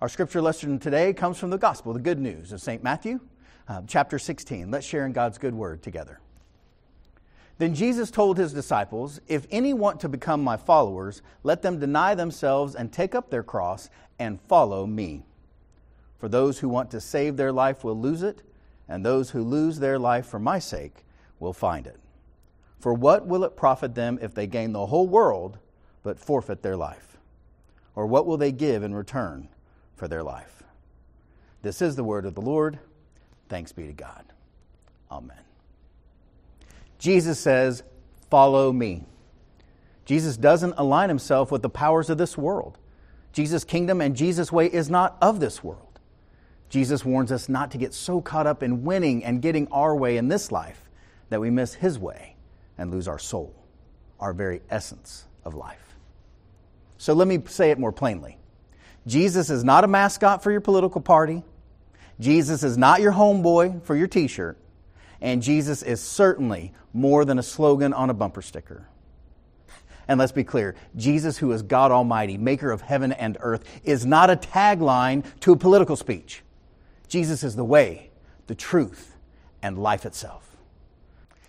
Our scripture lesson today comes from the gospel, the good news of St. Matthew, uh, chapter 16. Let's share in God's good word together. Then Jesus told his disciples, If any want to become my followers, let them deny themselves and take up their cross and follow me. For those who want to save their life will lose it, and those who lose their life for my sake will find it. For what will it profit them if they gain the whole world but forfeit their life? Or what will they give in return for their life? This is the word of the Lord. Thanks be to God. Amen. Jesus says, Follow me. Jesus doesn't align himself with the powers of this world. Jesus' kingdom and Jesus' way is not of this world. Jesus warns us not to get so caught up in winning and getting our way in this life that we miss his way and lose our soul, our very essence of life. So let me say it more plainly Jesus is not a mascot for your political party, Jesus is not your homeboy for your t shirt, and Jesus is certainly more than a slogan on a bumper sticker. And let's be clear Jesus, who is God Almighty, maker of heaven and earth, is not a tagline to a political speech. Jesus is the way, the truth, and life itself.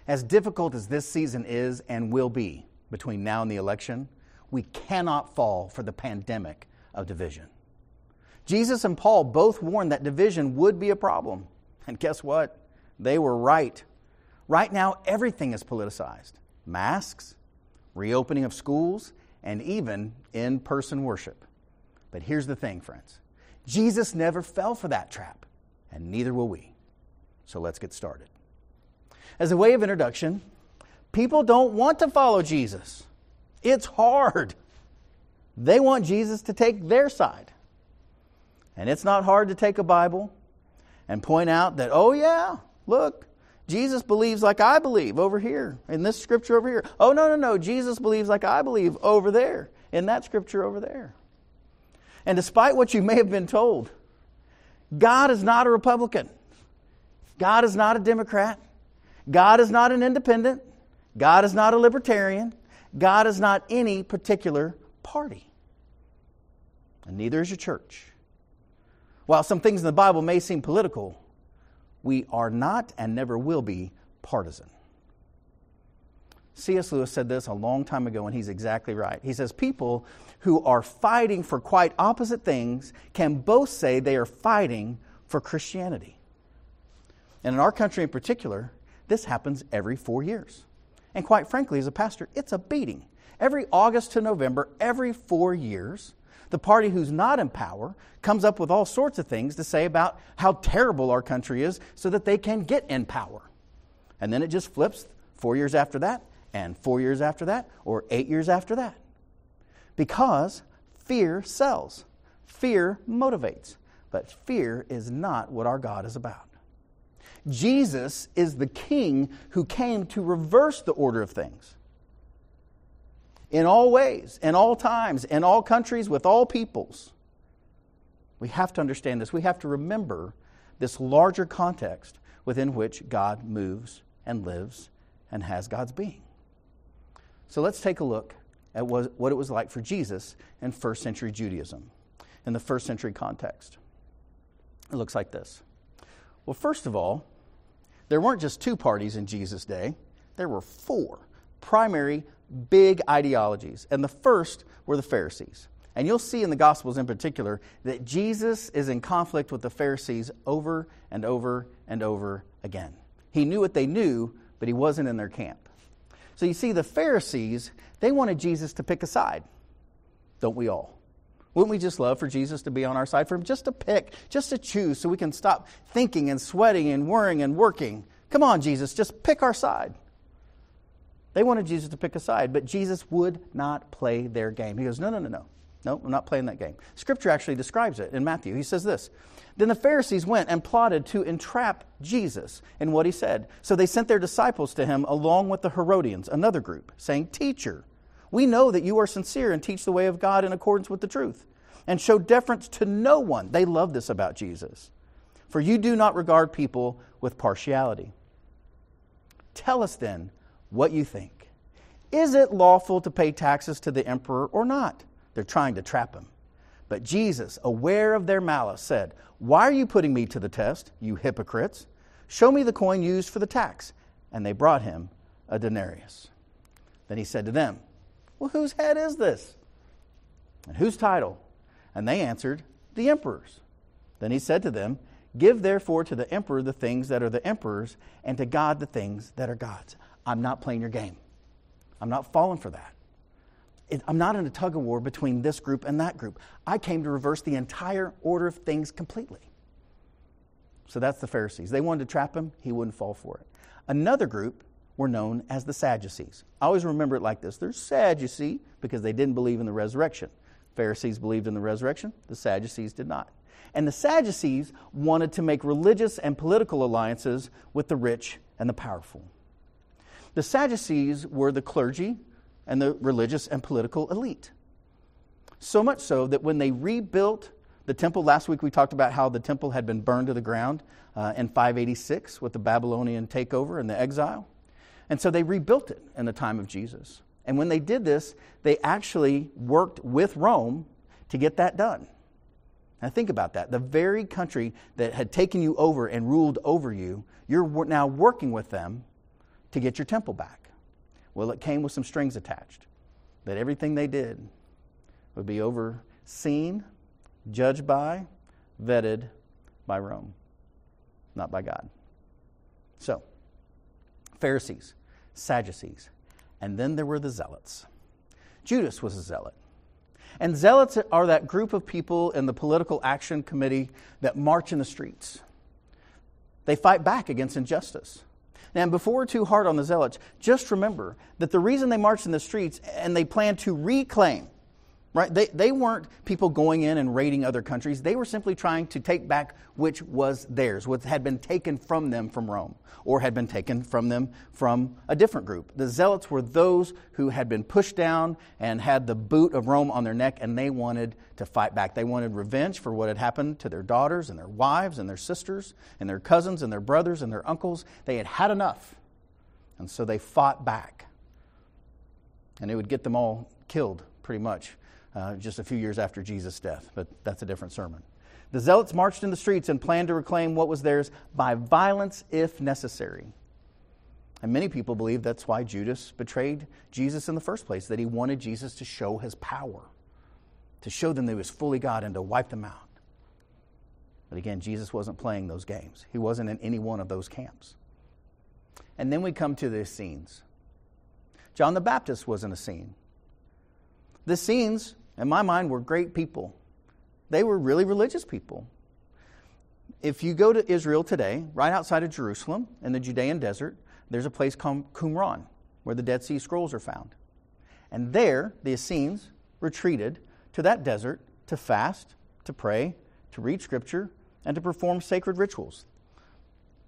As difficult as this season is and will be between now and the election, we cannot fall for the pandemic of division. Jesus and Paul both warned that division would be a problem. And guess what? They were right. Right now, everything is politicized masks, reopening of schools, and even in person worship. But here's the thing, friends Jesus never fell for that trap and neither will we. So let's get started. As a way of introduction, people don't want to follow Jesus. It's hard. They want Jesus to take their side. And it's not hard to take a Bible and point out that, oh, yeah, look, Jesus believes like I believe over here, in this scripture over here. Oh, no, no, no, Jesus believes like I believe over there, in that scripture over there. And despite what you may have been told, God is not a Republican. God is not a Democrat. God is not an independent. God is not a libertarian. God is not any particular party. And neither is your church. While some things in the Bible may seem political, we are not and never will be partisan. C.S. Lewis said this a long time ago, and he's exactly right. He says, People who are fighting for quite opposite things can both say they are fighting for Christianity. And in our country in particular, this happens every four years. And quite frankly, as a pastor, it's a beating. Every August to November, every four years, the party who's not in power comes up with all sorts of things to say about how terrible our country is so that they can get in power. And then it just flips four years after that, and four years after that, or eight years after that. Because fear sells, fear motivates, but fear is not what our God is about. Jesus is the king who came to reverse the order of things. In all ways, in all times, in all countries, with all peoples. We have to understand this. We have to remember this larger context within which God moves and lives and has God's being. So let's take a look at what it was like for Jesus in first century Judaism, in the first century context. It looks like this. Well, first of all, there weren't just two parties in Jesus' day, there were four primary big ideologies. And the first were the Pharisees. And you'll see in the Gospels in particular that Jesus is in conflict with the Pharisees over and over and over again. He knew what they knew, but he wasn't in their camp. So you see, the Pharisees, they wanted Jesus to pick a side. Don't we all? Wouldn't we just love for Jesus to be on our side, for him just to pick, just to choose, so we can stop thinking and sweating and worrying and working? Come on, Jesus, just pick our side. They wanted Jesus to pick a side, but Jesus would not play their game. He goes, No, no, no, no. No, I'm not playing that game. Scripture actually describes it in Matthew. He says this Then the Pharisees went and plotted to entrap Jesus in what he said. So they sent their disciples to him along with the Herodians, another group, saying, Teacher, we know that you are sincere and teach the way of God in accordance with the truth, and show deference to no one. They love this about Jesus. For you do not regard people with partiality. Tell us then what you think. Is it lawful to pay taxes to the emperor or not? They're trying to trap him. But Jesus, aware of their malice, said, Why are you putting me to the test, you hypocrites? Show me the coin used for the tax. And they brought him a denarius. Then he said to them, Well, whose head is this? And whose title? And they answered, The emperor's. Then he said to them, Give therefore to the emperor the things that are the emperor's, and to God the things that are God's. I'm not playing your game. I'm not falling for that. I'm not in a tug of war between this group and that group. I came to reverse the entire order of things completely. So that's the Pharisees. They wanted to trap him, he wouldn't fall for it. Another group were known as the Sadducees. I always remember it like this there's Sadducee because they didn't believe in the resurrection. Pharisees believed in the resurrection, the Sadducees did not. And the Sadducees wanted to make religious and political alliances with the rich and the powerful. The Sadducees were the clergy and the religious and political elite. So much so that when they rebuilt the temple, last week we talked about how the temple had been burned to the ground uh, in 586 with the Babylonian takeover and the exile. And so they rebuilt it in the time of Jesus. And when they did this, they actually worked with Rome to get that done. Now, think about that. The very country that had taken you over and ruled over you, you're now working with them to get your temple back. Well, it came with some strings attached that everything they did would be overseen, judged by, vetted by Rome, not by God. So, Pharisees, Sadducees, and then there were the Zealots. Judas was a zealot. And zealots are that group of people in the political action committee that march in the streets. They fight back against injustice. Now, before too hard on the zealots, just remember that the reason they marched in the streets and they plan to reclaim right? They, they weren't people going in and raiding other countries. They were simply trying to take back which was theirs, what had been taken from them from Rome, or had been taken from them from a different group. The Zealots were those who had been pushed down and had the boot of Rome on their neck, and they wanted to fight back. They wanted revenge for what had happened to their daughters and their wives and their sisters and their cousins and their brothers and their uncles. They had had enough. And so they fought back. And it would get them all killed, pretty much uh, just a few years after Jesus' death, but that's a different sermon. The zealots marched in the streets and planned to reclaim what was theirs by violence if necessary. And many people believe that's why Judas betrayed Jesus in the first place, that he wanted Jesus to show his power, to show them that he was fully God and to wipe them out. But again, Jesus wasn't playing those games, he wasn't in any one of those camps. And then we come to the Essenes. John the Baptist was an Essene. The Essenes in my mind, were great people. They were really religious people. If you go to Israel today, right outside of Jerusalem in the Judean desert, there's a place called Qumran where the Dead Sea Scrolls are found. And there, the Essenes retreated to that desert to fast, to pray, to read scripture, and to perform sacred rituals.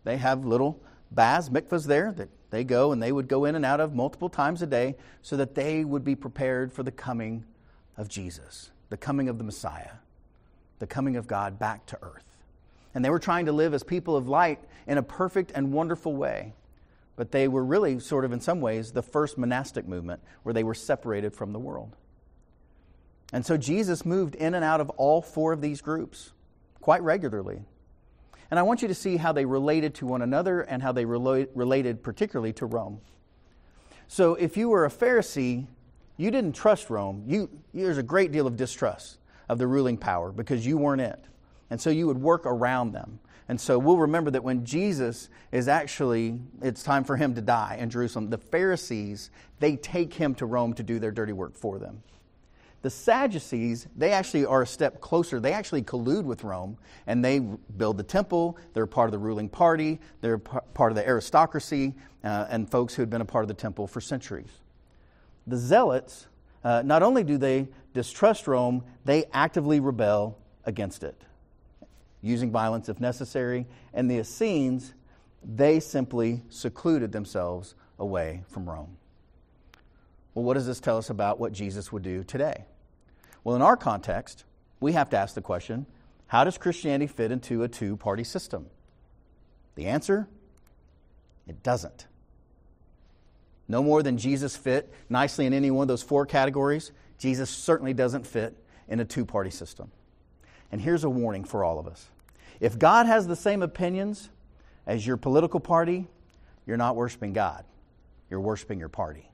They have little baths, mikvahs there that they go and they would go in and out of multiple times a day so that they would be prepared for the coming of Jesus, the coming of the Messiah, the coming of God back to earth. And they were trying to live as people of light in a perfect and wonderful way. But they were really, sort of in some ways, the first monastic movement where they were separated from the world. And so Jesus moved in and out of all four of these groups quite regularly. And I want you to see how they related to one another and how they related particularly to Rome. So if you were a Pharisee, you didn't trust Rome. You, there's a great deal of distrust of the ruling power because you weren't it. And so you would work around them. And so we'll remember that when Jesus is actually, it's time for him to die in Jerusalem, the Pharisees, they take him to Rome to do their dirty work for them. The Sadducees, they actually are a step closer. They actually collude with Rome and they build the temple. They're part of the ruling party. They're part of the aristocracy uh, and folks who had been a part of the temple for centuries the Zealots, uh, not only do they distrust Rome, they actively rebel against it, using violence if necessary. And the Essenes, they simply secluded themselves away from Rome. Well, what does this tell us about what Jesus would do today? Well, in our context, we have to ask the question how does Christianity fit into a two party system? The answer it doesn't. No more than Jesus fit nicely in any one of those four categories, Jesus certainly doesn't fit in a two party system. And here's a warning for all of us if God has the same opinions as your political party, you're not worshiping God. You're worshiping your party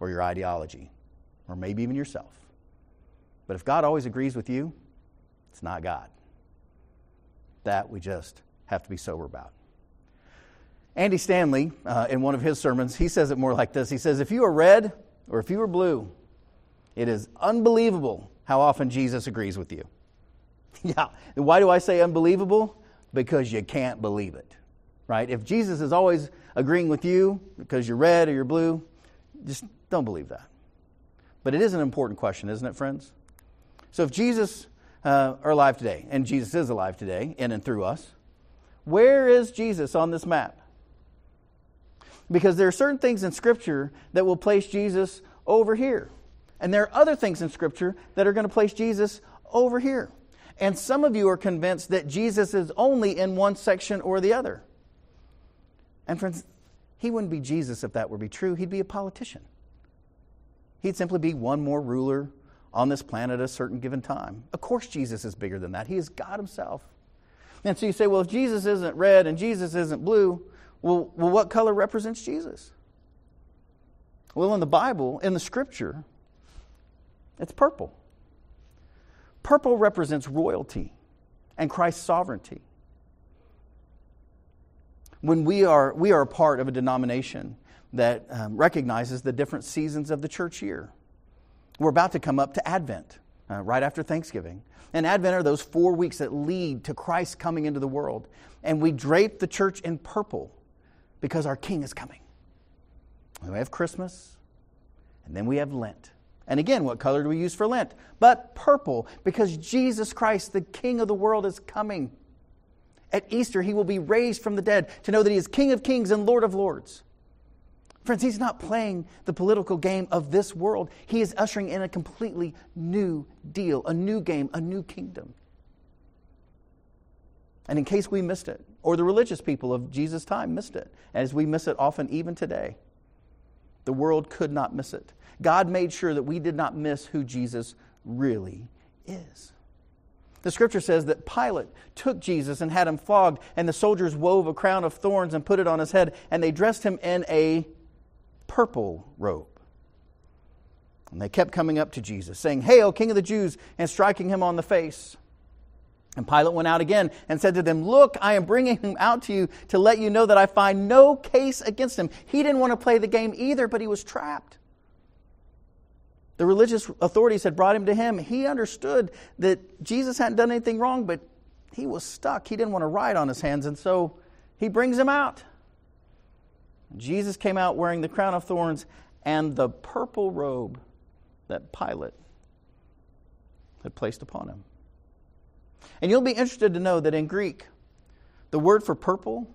or your ideology or maybe even yourself. But if God always agrees with you, it's not God. That we just have to be sober about. Andy Stanley, uh, in one of his sermons, he says it more like this He says, If you are red or if you are blue, it is unbelievable how often Jesus agrees with you. yeah. Why do I say unbelievable? Because you can't believe it, right? If Jesus is always agreeing with you because you're red or you're blue, just don't believe that. But it is an important question, isn't it, friends? So if Jesus uh, are alive today, and Jesus is alive today in and through us, where is Jesus on this map? Because there are certain things in Scripture that will place Jesus over here. And there are other things in Scripture that are going to place Jesus over here. And some of you are convinced that Jesus is only in one section or the other. And friends, he wouldn't be Jesus if that were be true. He'd be a politician. He'd simply be one more ruler on this planet at a certain given time. Of course, Jesus is bigger than that. He is God Himself. And so you say, well, if Jesus isn't red and Jesus isn't blue, well, well what color represents Jesus? Well, in the Bible, in the Scripture, it's purple. Purple represents royalty and Christ's sovereignty. When we are, we are a part of a denomination that um, recognizes the different seasons of the church year. We're about to come up to Advent, uh, right after Thanksgiving. And Advent are those four weeks that lead to Christ coming into the world. And we drape the church in purple because our King is coming. And we have Christmas, and then we have Lent. And again, what color do we use for Lent? But purple, because Jesus Christ, the King of the world, is coming. At Easter, he will be raised from the dead to know that he is King of kings and Lord of lords. Friends, he's not playing the political game of this world. He is ushering in a completely new deal, a new game, a new kingdom. And in case we missed it, or the religious people of Jesus' time missed it, And as we miss it often even today, the world could not miss it. God made sure that we did not miss who Jesus really is. The scripture says that Pilate took Jesus and had him flogged, and the soldiers wove a crown of thorns and put it on his head, and they dressed him in a purple robe. And they kept coming up to Jesus, saying, Hail, King of the Jews, and striking him on the face. And Pilate went out again and said to them, Look, I am bringing him out to you to let you know that I find no case against him. He didn't want to play the game either, but he was trapped. The religious authorities had brought him to him. He understood that Jesus hadn't done anything wrong, but he was stuck. He didn't want to ride on his hands, and so he brings him out. Jesus came out wearing the crown of thorns and the purple robe that Pilate had placed upon him. And you'll be interested to know that in Greek, the word for purple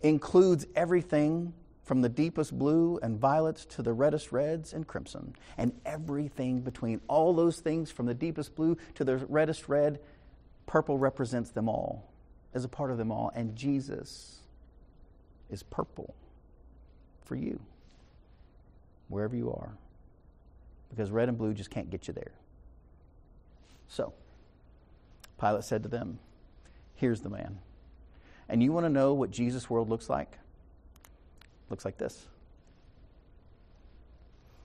includes everything from the deepest blue and violets to the reddest reds and crimson, and everything between. All those things from the deepest blue to the reddest red, purple represents them all, as a part of them all. And Jesus is purple for you, wherever you are, because red and blue just can't get you there. So, Pilate said to them, Here's the man. And you want to know what Jesus' world looks like? Looks like this.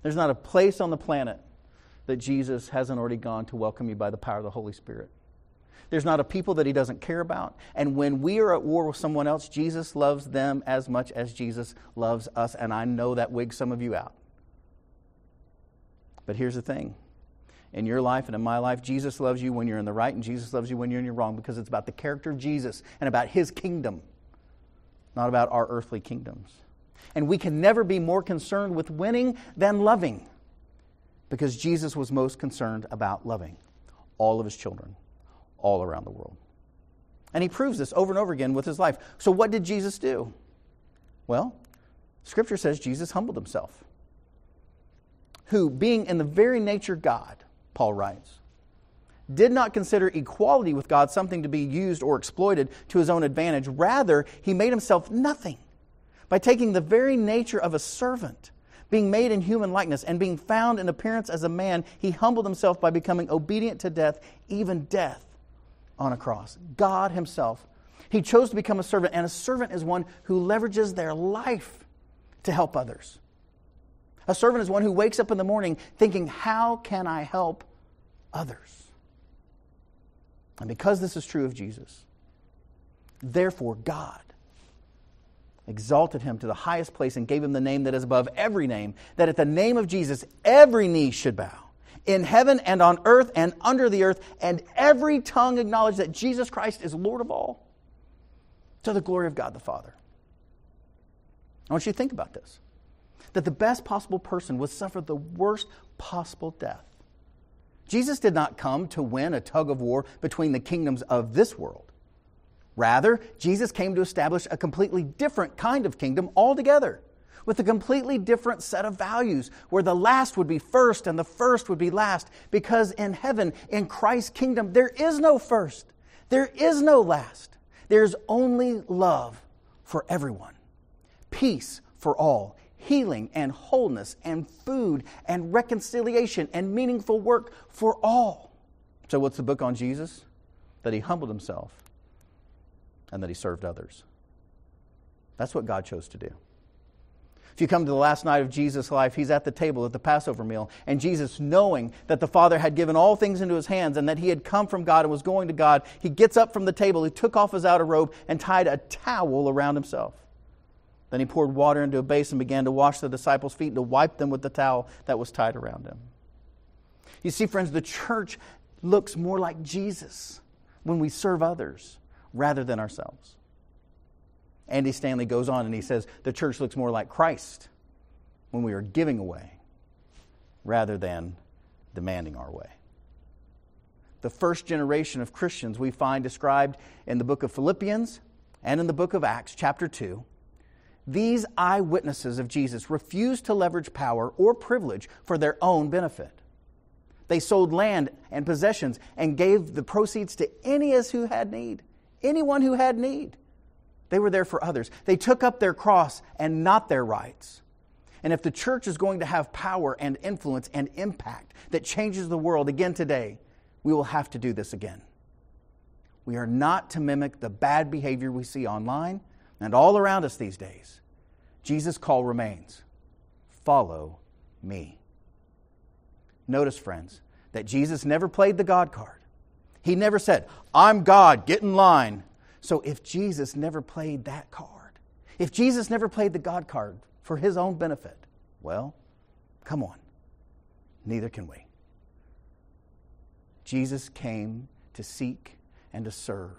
There's not a place on the planet that Jesus hasn't already gone to welcome you by the power of the Holy Spirit. There's not a people that he doesn't care about. And when we are at war with someone else, Jesus loves them as much as Jesus loves us. And I know that wigs some of you out. But here's the thing in your life and in my life, Jesus loves you when you're in the right, and Jesus loves you when you're in the wrong because it's about the character of Jesus and about his kingdom, not about our earthly kingdoms. And we can never be more concerned with winning than loving because Jesus was most concerned about loving all of his children all around the world. And he proves this over and over again with his life. So, what did Jesus do? Well, Scripture says Jesus humbled himself. Who, being in the very nature God, Paul writes, did not consider equality with God something to be used or exploited to his own advantage. Rather, he made himself nothing by taking the very nature of a servant being made in human likeness and being found in appearance as a man, he humbled himself by becoming obedient to death, even death on a cross. God Himself. He chose to become a servant, and a servant is one who leverages their life to help others. A servant is one who wakes up in the morning thinking, How can I help others? And because this is true of Jesus, therefore God exalted him to the highest place and gave him the name that is above every name, that at the name of Jesus every knee should bow, in heaven and on earth and under the earth, and every tongue acknowledge that Jesus Christ is Lord of all, to the glory of God the Father. I want you to think about this that the best possible person would suffer the worst possible death. Jesus did not come to win a tug of war between the kingdoms of this world. Rather, Jesus came to establish a completely different kind of kingdom altogether, with a completely different set of values, where the last would be first and the first would be last. Because in heaven, in Christ's kingdom, there is no first, there is no last. There's only love for everyone, peace for all, healing and wholeness and food and reconciliation and meaningful work for all. So, what's the book on Jesus? That he humbled himself and that he served others. That's what God chose to do. If you come to the last night of Jesus' life, he's at the table at the Passover meal, and Jesus, knowing that the Father had given all things into his hands and that he had come from God and was going to God, he gets up from the table, he took off his outer robe, and tied a towel around himself. Then he poured water into a basin and began to wash the disciples' feet and to wipe them with the towel that was tied around him. You see, friends, the church looks more like Jesus when we serve others rather than ourselves. Andy Stanley goes on and he says the church looks more like Christ when we are giving away rather than demanding our way. The first generation of Christians we find described in the book of Philippians and in the book of Acts, chapter 2. These eyewitnesses of Jesus refused to leverage power or privilege for their own benefit. They sold land and possessions and gave the proceeds to any as who had need anyone who had need. They were there for others. They took up their cross and not their rights. And if the church is going to have power and influence and impact that changes the world again today, we will have to do this again. We are not to mimic the bad behavior we see online and all around us these days. Jesus' call remains follow me. Notice, friends, that Jesus never played the God card. He never said, I'm God, get in line. So if Jesus never played that card, if Jesus never played the God card for his own benefit, well, come on. Neither can we. Jesus came to seek and to serve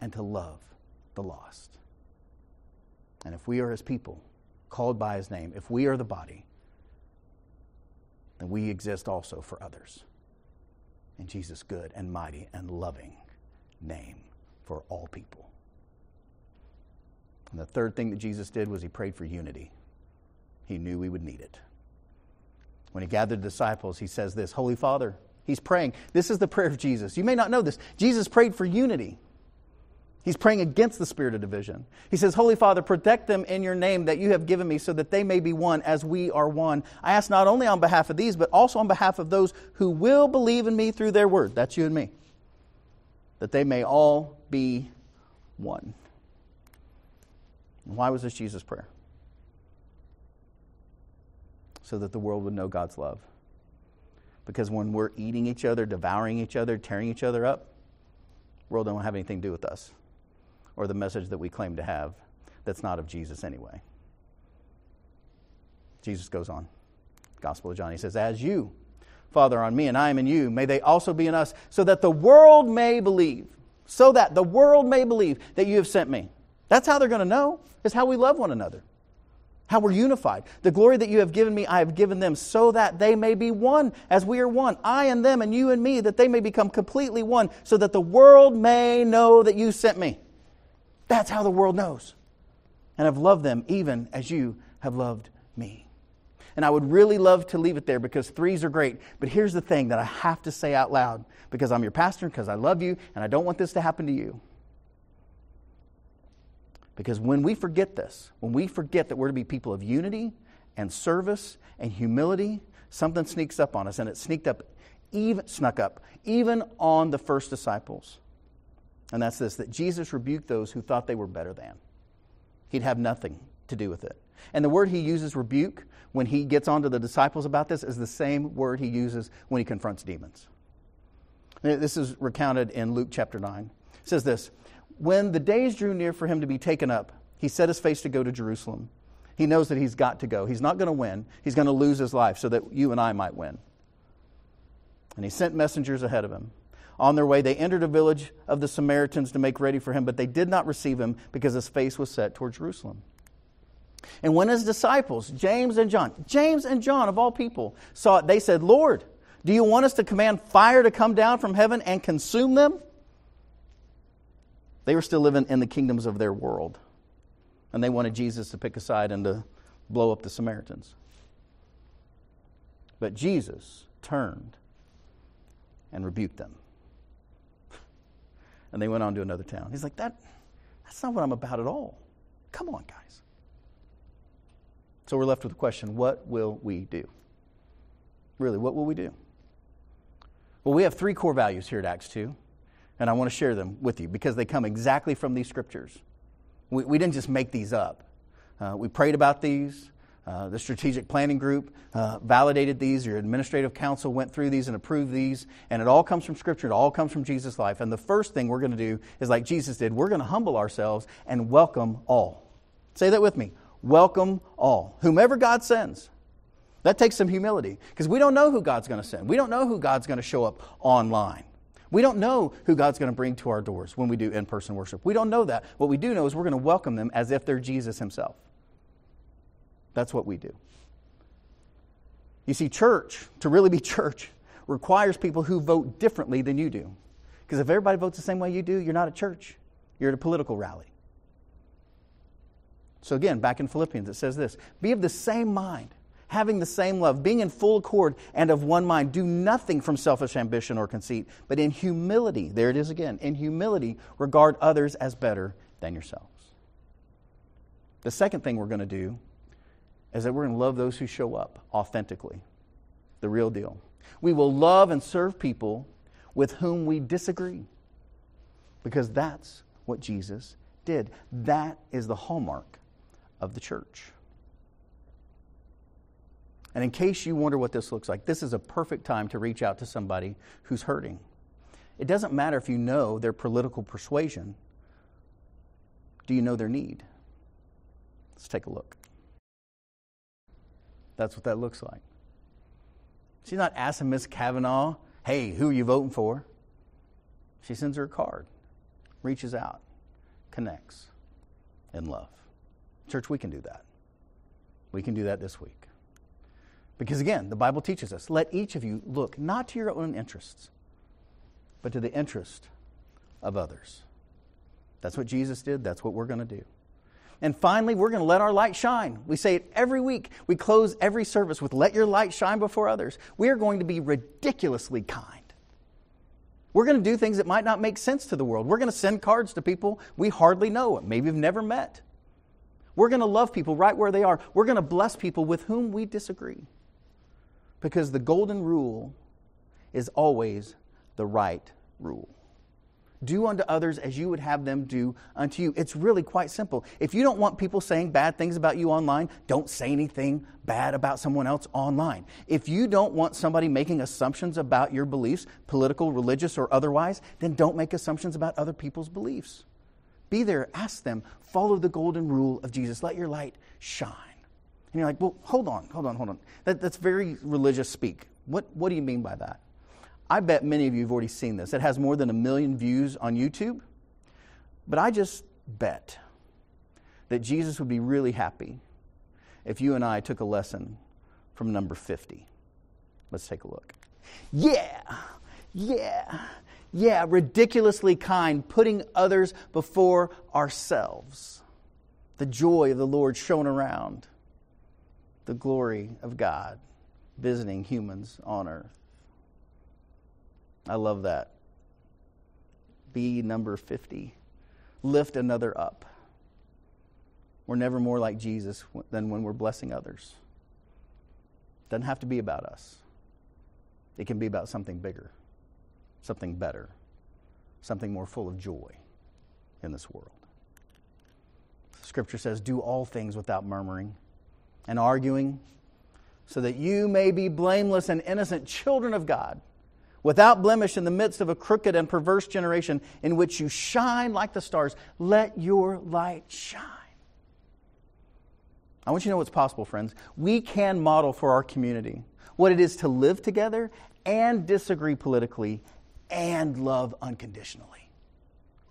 and to love the lost. And if we are his people, called by his name, if we are the body, then we exist also for others in Jesus' good and mighty and loving name for all people. And the third thing that Jesus did was he prayed for unity. He knew we would need it. When he gathered the disciples, he says this Holy Father, he's praying. This is the prayer of Jesus. You may not know this. Jesus prayed for unity. He's praying against the spirit of division. He says, Holy Father, protect them in your name that you have given me so that they may be one as we are one. I ask not only on behalf of these, but also on behalf of those who will believe in me through their word. That's you and me. That they may all be one. And why was this Jesus' prayer? So that the world would know God's love. Because when we're eating each other, devouring each other, tearing each other up, the world don't have anything to do with us or the message that we claim to have that's not of Jesus anyway. Jesus goes on. Gospel of John, he says, As you, Father, on me and I am in you, may they also be in us, so that the world may believe. So that the world may believe that you have sent me. That's how they're going to know, is how we love one another, how we're unified. The glory that you have given me, I have given them, so that they may be one as we are one. I and them, and you and me, that they may become completely one, so that the world may know that you sent me. That's how the world knows. And I've loved them even as you have loved me. And I would really love to leave it there because threes are great. But here's the thing that I have to say out loud because I'm your pastor, because I love you, and I don't want this to happen to you. Because when we forget this, when we forget that we're to be people of unity and service and humility, something sneaks up on us, and it sneaked up, even snuck up, even on the first disciples. And that's this that Jesus rebuked those who thought they were better than. He'd have nothing to do with it. And the word he uses, rebuke, when he gets onto the disciples about this, is the same word he uses when he confronts demons. This is recounted in Luke chapter 9. It says this When the days drew near for him to be taken up, he set his face to go to Jerusalem. He knows that he's got to go. He's not going to win, he's going to lose his life so that you and I might win. And he sent messengers ahead of him. On their way, they entered a village of the Samaritans to make ready for him, but they did not receive him because his face was set toward Jerusalem. And when his disciples, James and John, James and John of all people, saw it, they said, Lord, do you want us to command fire to come down from heaven and consume them? They were still living in the kingdoms of their world. And they wanted Jesus to pick a side and to blow up the Samaritans. But Jesus turned and rebuked them. And they went on to another town. He's like, that, that's not what I'm about at all. Come on, guys. So we're left with the question what will we do? Really, what will we do? Well, we have three core values here at Acts 2, and I want to share them with you because they come exactly from these scriptures. We, we didn't just make these up. Uh, we prayed about these. Uh, the strategic planning group uh, validated these. Your administrative council went through these and approved these. And it all comes from Scripture. It all comes from Jesus' life. And the first thing we're going to do is like Jesus did we're going to humble ourselves and welcome all. Say that with me. Welcome all. Whomever God sends. That takes some humility because we don't know who God's going to send. We don't know who God's going to show up online. We don't know who God's going to bring to our doors when we do in person worship. We don't know that. What we do know is we're going to welcome them as if they're Jesus himself. That's what we do. You see, church, to really be church, requires people who vote differently than you do. Because if everybody votes the same way you do, you're not a church, you're at a political rally. So, again, back in Philippians, it says this Be of the same mind having the same love, being in full accord and of one mind. Do nothing from selfish ambition or conceit, but in humility, there it is again, in humility, regard others as better than yourselves. The second thing we're going to do is that we're going to love those who show up authentically, the real deal. We will love and serve people with whom we disagree because that's what Jesus did. That is the hallmark of the church. And in case you wonder what this looks like, this is a perfect time to reach out to somebody who's hurting. It doesn't matter if you know their political persuasion. Do you know their need? Let's take a look. That's what that looks like. She's not asking Miss Kavanaugh, hey, who are you voting for? She sends her a card, reaches out, connects in love. Church, we can do that. We can do that this week. Because again, the Bible teaches us let each of you look not to your own interests, but to the interest of others. That's what Jesus did. That's what we're going to do. And finally, we're going to let our light shine. We say it every week. We close every service with let your light shine before others. We are going to be ridiculously kind. We're going to do things that might not make sense to the world. We're going to send cards to people we hardly know, maybe have never met. We're going to love people right where they are. We're going to bless people with whom we disagree. Because the golden rule is always the right rule. Do unto others as you would have them do unto you. It's really quite simple. If you don't want people saying bad things about you online, don't say anything bad about someone else online. If you don't want somebody making assumptions about your beliefs, political, religious, or otherwise, then don't make assumptions about other people's beliefs. Be there, ask them, follow the golden rule of Jesus. Let your light shine. And you're like, well, hold on, hold on, hold on. That, that's very religious speak. What, what do you mean by that? I bet many of you have already seen this. It has more than a million views on YouTube. But I just bet that Jesus would be really happy if you and I took a lesson from number 50. Let's take a look. Yeah, yeah, yeah, ridiculously kind, putting others before ourselves. The joy of the Lord shone around the glory of God visiting humans on earth. I love that. Be number 50. Lift another up. We're never more like Jesus than when we're blessing others. Doesn't have to be about us. It can be about something bigger, something better, something more full of joy. in this world. Scripture says, Do all things without murmuring and arguing, so that you may be blameless and innocent children of God, without blemish in the midst of a crooked and perverse generation in which you shine like the stars. Let your light shine. I want you to know what's possible, friends. We can model for our community what it is to live together and disagree politically and love unconditionally.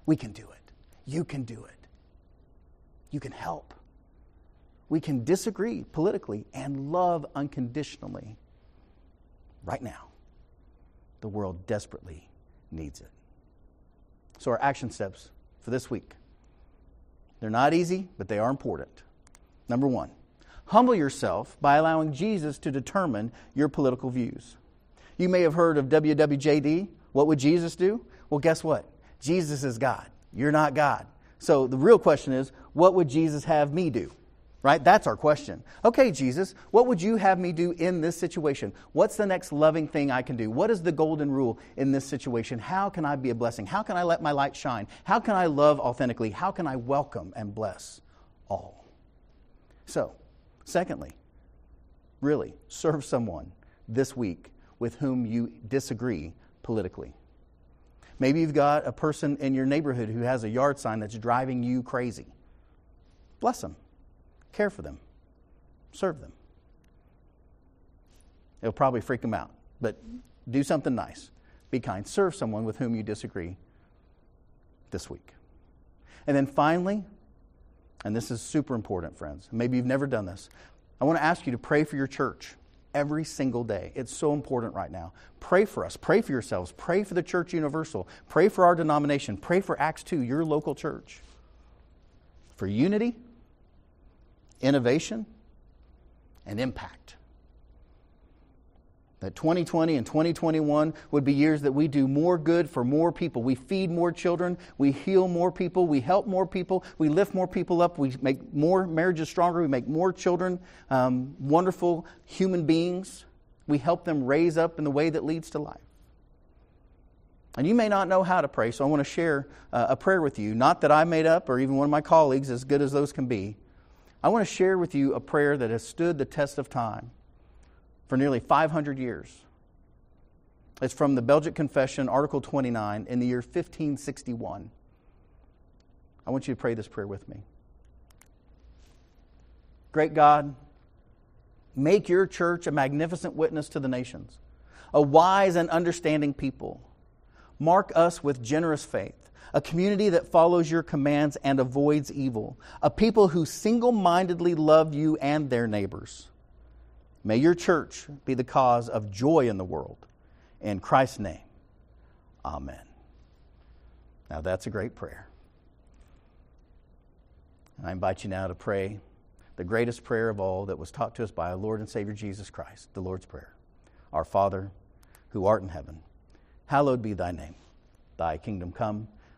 We can do it. You can do it. You can help. We can disagree politically and love unconditionally right now. The world desperately needs it. So, our action steps for this week. They're not easy, but they are important. Number one, humble yourself by allowing Jesus to determine your political views. You may have heard of WWJD. What would Jesus do? Well, guess what? Jesus is God. You're not God. So the real question is, what would Jesus have me do? Right? That's our question. Okay, Jesus, what would you have me do in this situation? What's the next loving thing I can do? What is the golden rule in this situation? How can I be a blessing? How can I let my light shine? How can I love authentically? How can I welcome and bless all? So, secondly, really serve someone this week with whom you disagree politically. Maybe you've got a person in your neighborhood who has a yard sign that's driving you crazy. Bless them, care for them, serve them. It'll probably freak them out, but do something nice. Be kind. Serve someone with whom you disagree this week. And then finally, and this is super important, friends. Maybe you've never done this. I want to ask you to pray for your church every single day. It's so important right now. Pray for us. Pray for yourselves. Pray for the Church Universal. Pray for our denomination. Pray for Acts 2, your local church. For unity, innovation, and impact that 2020 and 2021 would be years that we do more good for more people. We feed more children, we heal more people, we help more people, we lift more people up, we make more marriages stronger, we make more children um, wonderful human beings. We help them raise up in the way that leads to life. And you may not know how to pray, so I want to share uh, a prayer with you. Not that I made up or even one of my colleagues, as good as those can be. I want to share with you a prayer that has stood the test of time for nearly 500 years. It's from the Belgic Confession, Article 29, in the year 1561. I want you to pray this prayer with me. Great God, make your church a magnificent witness to the nations, a wise and understanding people. Mark us with generous faith, a community that follows your commands and avoids evil, a people who single mindedly love you and their neighbors. May your church be the cause of joy in the world. In Christ's name, amen. Now, that's a great prayer. And I invite you now to pray the greatest prayer of all that was taught to us by our Lord and Savior Jesus Christ, the Lord's Prayer. Our Father, who art in heaven, hallowed be thy name. Thy kingdom come,